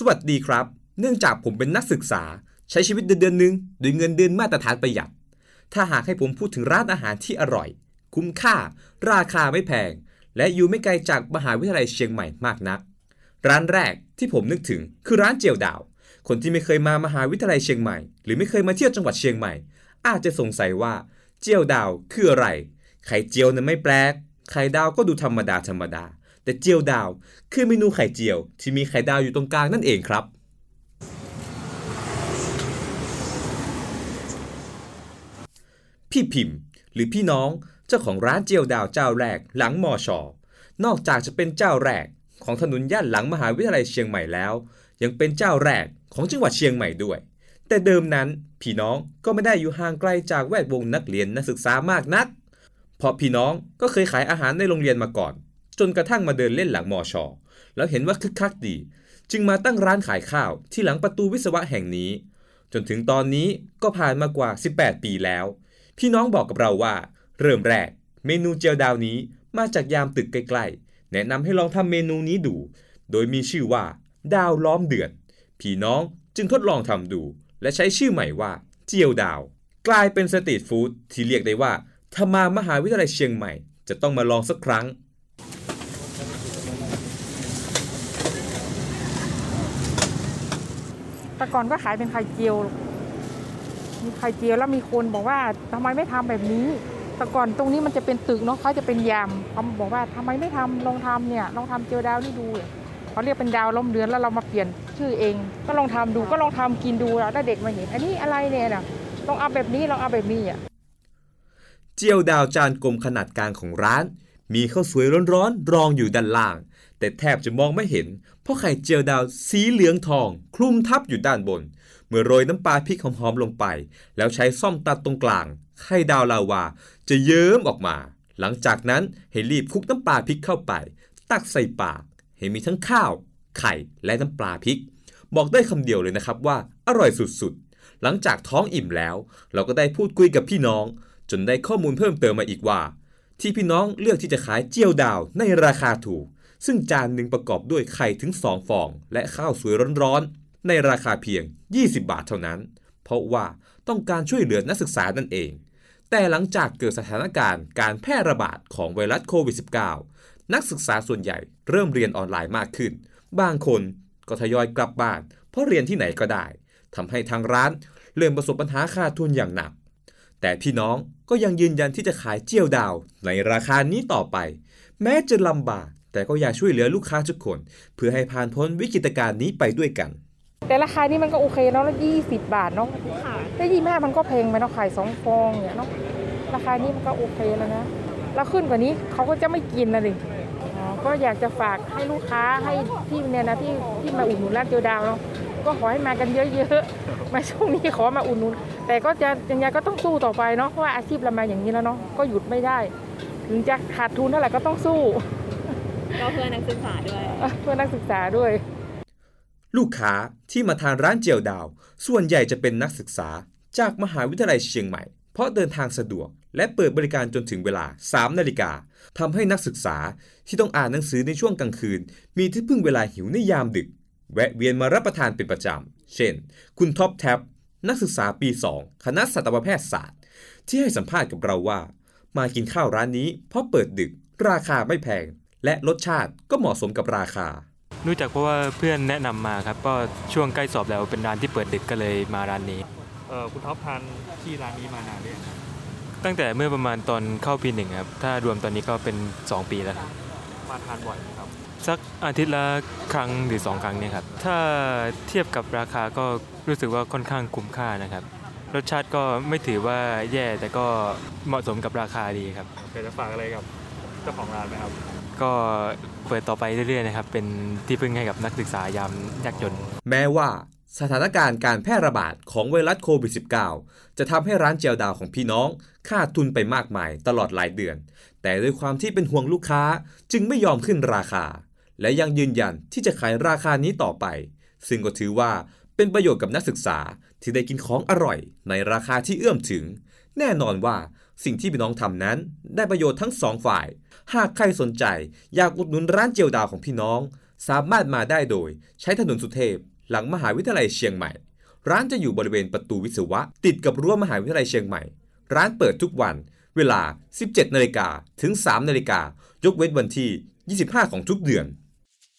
สวัสดีครับ เนื่องจากผมเป็นนักศึกษา ใช้ชีวิตเดือนเดือนหนึ่งด้วยเงินเดือนมาตรฐานประหยัด ถ้าหากให้ผมพูดถึงร้านอาหารที่อร่อย คุ้มค่า ราคาไม่แพง และอยู่ไม่ไกลจากมหาวิทยาลัยเชียงใหม่มากนัก ร้านแรกที่ผมนึกถึงคือร้านเจียวดาว คนที่ไม่เคยมามหาวิทยาลัยเชียงใหม่ หรือไม่เคยมาเที่ยวจังหวัดเชียงใหม่ อาจจะสงสัยว่า เจียวดาวคืออะไรไข่เจียวนั้นไม่แปลกไข่ดาวก็ดูธรรมดาธรรมดา แต่เจียวดาว คือเมนูไข่เจียว ที่มีไข่ดาวอยู่ตรงกลางนั่นเองครับ พี่พิมพ์ หรือพี่น้องเจ้าของร้านเจียวดาวเจ้าแรกหลังมอชอนอกจากจะเป็นเจ้าแรกของถนนย่านหลังมหาวิทยาลัยเชียงใหม่แล้ว ยังเป็นเจ้าแรกของจังหวัดเชียงใหม่ด้วย แต่เดิมนั้นพี่น้องก็ไม่ได้อยู่ห่างไกลจากแวดวงนักเรียนนักศึกษามากนัก เพราะพี่น้องก็เคยขายอาหารในโรงเรียนมาก่อน จนกระทั่งมาเดินเล่นหลังมอชอแล้วเห็นว่าคึกคักดี จึงมาตั้งร้านขายข้าวที่หลังประตูวิศวะแห่งนี้ จนถึงตอนนี้ก็ผ่านมากว่า 18 ปีแล้ว พี่น้องบอกกับเราว่า เริ่มแรก เมนูเจียวดาวนี้มาจากยามตึกใกล้ๆ แนะนำให้ลองทำเมนูนี้ดู โดยมีชื่อว่า ดาวล้อมเดือน พี่น้องจึงทดลองทำดู และใช้ชื่อใหม่ว่า เจียวดาว กลายเป็นสตรีทฟู้ดที่เรียกได้ว่าถ้ามามหาวิทยาลัยเชียงใหม่ จะต้องมาลองสักครั้ง แต่ก่อนก็ขายเป็นไข่เจียว มีไข่เจียวแล้วมีคนบอกว่าทำไมไม่ทำแบบนี้ แต่ก่อนตรงนี้มันจะเป็นตึกเนาะเขาจะเป็นยามเขาบอกว่าทำไมไม่ทำลองทำเนี่ยลองทำเจียวดาวนี่ดูเขาเรียกเป็นดาวล้มเดือนแล้วเรามาเปลี่ยนชื่อเอง ก็ลองทำดูก็ลองทำกินดูแล้วได้เด็กมาเห็น อันนี้อะไรเนี่ยนะลองเอาแบบนี้ลองเอาแบบนี้อะเจียวดาวจานกลมขนาดกลางของร้าน มีข้าวสวยร้อนๆรองอยู่ด้านล่าง แต่แทบจะมองไม่เห็น เพราะไข่เจียวดาวสีเหลืองทอง คลุมทับอยู่ด้านบน เมื่อโรยน้ำปลาพริกหอมๆลงไป แล้วใช้ซ่อมตัดตรงกลาง ไข่ดาวลาวา จะเยิ้มออกมา หลังจากนั้นให้รีบคลุกน้ำปลาพริกเข้าไป ตักใส่ปาก ให้มีทั้งข้าว ไข่และน้ำปลาพริก บอกได้คำเดียวเลยนะครับว่าอร่อยสุดๆ หลังจากท้องอิ่มแล้ว เราก็ได้พูดคุยกับพี่น้อง จนได้ข้อมูลเพิ่มเติมมาอีกว่า ที่พี่น้องเลือกที่จะขายเจียวดาวในราคาถูก ซึ่งจานหนึ่งประกอบด้วยไข่ถึง 2 ฟอง และข้าวสวยร้อนๆ ในราคาเพียง 20 บาทเท่านั้น เพราะว่าต้องการช่วยเหลือนักศึกษานั่นเอง แต่หลังจากเกิดสถานการณ์การแพร่ระบาดของไวรัสโควิด -19 นักศึกษาส่วนใหญ่เริ่มเรียนออนไลน์มากขึ้น บางคนก็ทยอยกลับบ้าน เพราะเรียนที่ไหนก็ได้ทำให้ทางร้านเริ่มประสบปัญหาขาดทุนอย่างหนัก แต่พี่น้องก็ยังยืนยันที่จะขายเจียวดาว ในราคานี้ต่อไป แม้จะลำบาก แต่ก็อยากช่วยเหลือลูกค้าทุกคน เพื่อให้ผ่านพ้นวิกฤตการณ์นี้ไปด้วยกัน แต่ราคานี่มันก็โอเคเนาะแล้วยี่สิบบาทเนาะแต่ยี่ห้ามันก็แพงไปเนาะขายสองฟองเนี่ยเนาะราคานี้มันก็โอเคแล้วนะแล้วขึ้นกว่านี้เขาก็จะไม่กินนะดิก็อยากจะฝากให้ลูกค้าให้ที่เนี่ยนะที่ที่มาอุดหนุนร้านเจียวดาวเนาะก็ขอให้มากันเยอะๆมาช่วงนี้ขอมาอุดหนุน แต่ก็จะยังไงก็ต้องสู้ต่อไปเนาะเพราะว่าอาชีพเรามาอย่างนี้แล้วเนาะก็หยุดไม่ได้ ถึงจะขาดทุนเท่าไหร่ก็ต้องสู้ก็เพื่อนักศึกษาด้วย เพื่อนักศึกษาด้วย ลูกค้าที่มาทานร้านเจียวดาว ส่วนใหญ่จะเป็นนักศึกษาจากมหาวิทยาลัยเชียงใหม่ เพราะเดินทางสะดวก และเปิดบริการจนถึงเวลา 3 นาฬิกาทำให้นักศึกษาที่ต้องอ่านหนังสือในช่วงกลางคืน มีที่พึ่งเวลาหิวในยามดึก แวะเวียนมารับประทานเป็นประจำ เช่น คุณท็อปแท็บ นักศึกษาปี 2 คณะสัตวแพทยศาสตร์ ที่ให้สัมภาษณ์กับเราว่า มากินข้าวร้านนี้เพราะเปิดดึก ราคาไม่แพง และรสชาติก็เหมาะสมกับราคา รู้จักเพราะว่าเพื่อนแนะนำมาครับก็ช่วงใกล้สอบแล้วเป็นร้านที่เปิดดึกก็เลยมาร้านนี้เออคุณท็อปทานที่ร้านนี้มานานหรือยังครับตั้งแต่เมื่อประมาณตอนเข้าปีหนึ่งครับถ้ารวมตอนนี้ก็เป็น 2 ปีแล้วครับมาทานบ่อยไหมครับ สักอาทิตย์ละครั้งหรือ2ครั้งเนี่ยครับ ถ้าเทียบกับราคาก็รู้สึกว่าค่อนข้างคุ้มค่านะครับ รสชาติก็ไม่ถือว่าแย่แต่ก็เหมาะสมกับราคาดีครับอยากจะฝากอะไรกับจ้าของร้านไหมครับ ก็เปิดต่อไปเรื่อยๆนะครับ เป็นที่พึ่งให้กับนักศึกษายามยากจน แม้ว่าสถานการณ์การแพร่ระบาดของไวรัสโควิด -19 จะทำให้ร้านเจลดาวของพี่น้องขาดทุนไปมากมายตลอดหลายเดือน แต่ด้วยความที่เป็นห่วงลูกค้าจึงไม่ยอมขึ้นราคา และยังยืนยันที่จะขายราคานี้ต่อไป ซึ่งก็ถือว่าเป็นประโยชน์กับนักศึกษาที่ได้กินของอร่อยในราคาที่เอื้อมถึง แน่นอนว่าสิ่งที่พี่น้องทำนั้น ได้ประโยชน์ทั้งสองฝ่าย หากใครสนใจอยากอุดหนุนร้านเจลดาวของพี่น้อง สามารถมาได้โดย ใช้ถนนสุเทพ หลังมหาวิทยาลัยเชียงใหม่ ร้านจะอยู่บริเวณประตูวิศวะ ติดกับรั้วมหาวิทยาลัยเชียงใหม่ ร้านเปิดทุกวัน เวลา 17นาฬิกาถึง 3นาฬิกายกเว้นวันที่ 25 ของทุกเดือน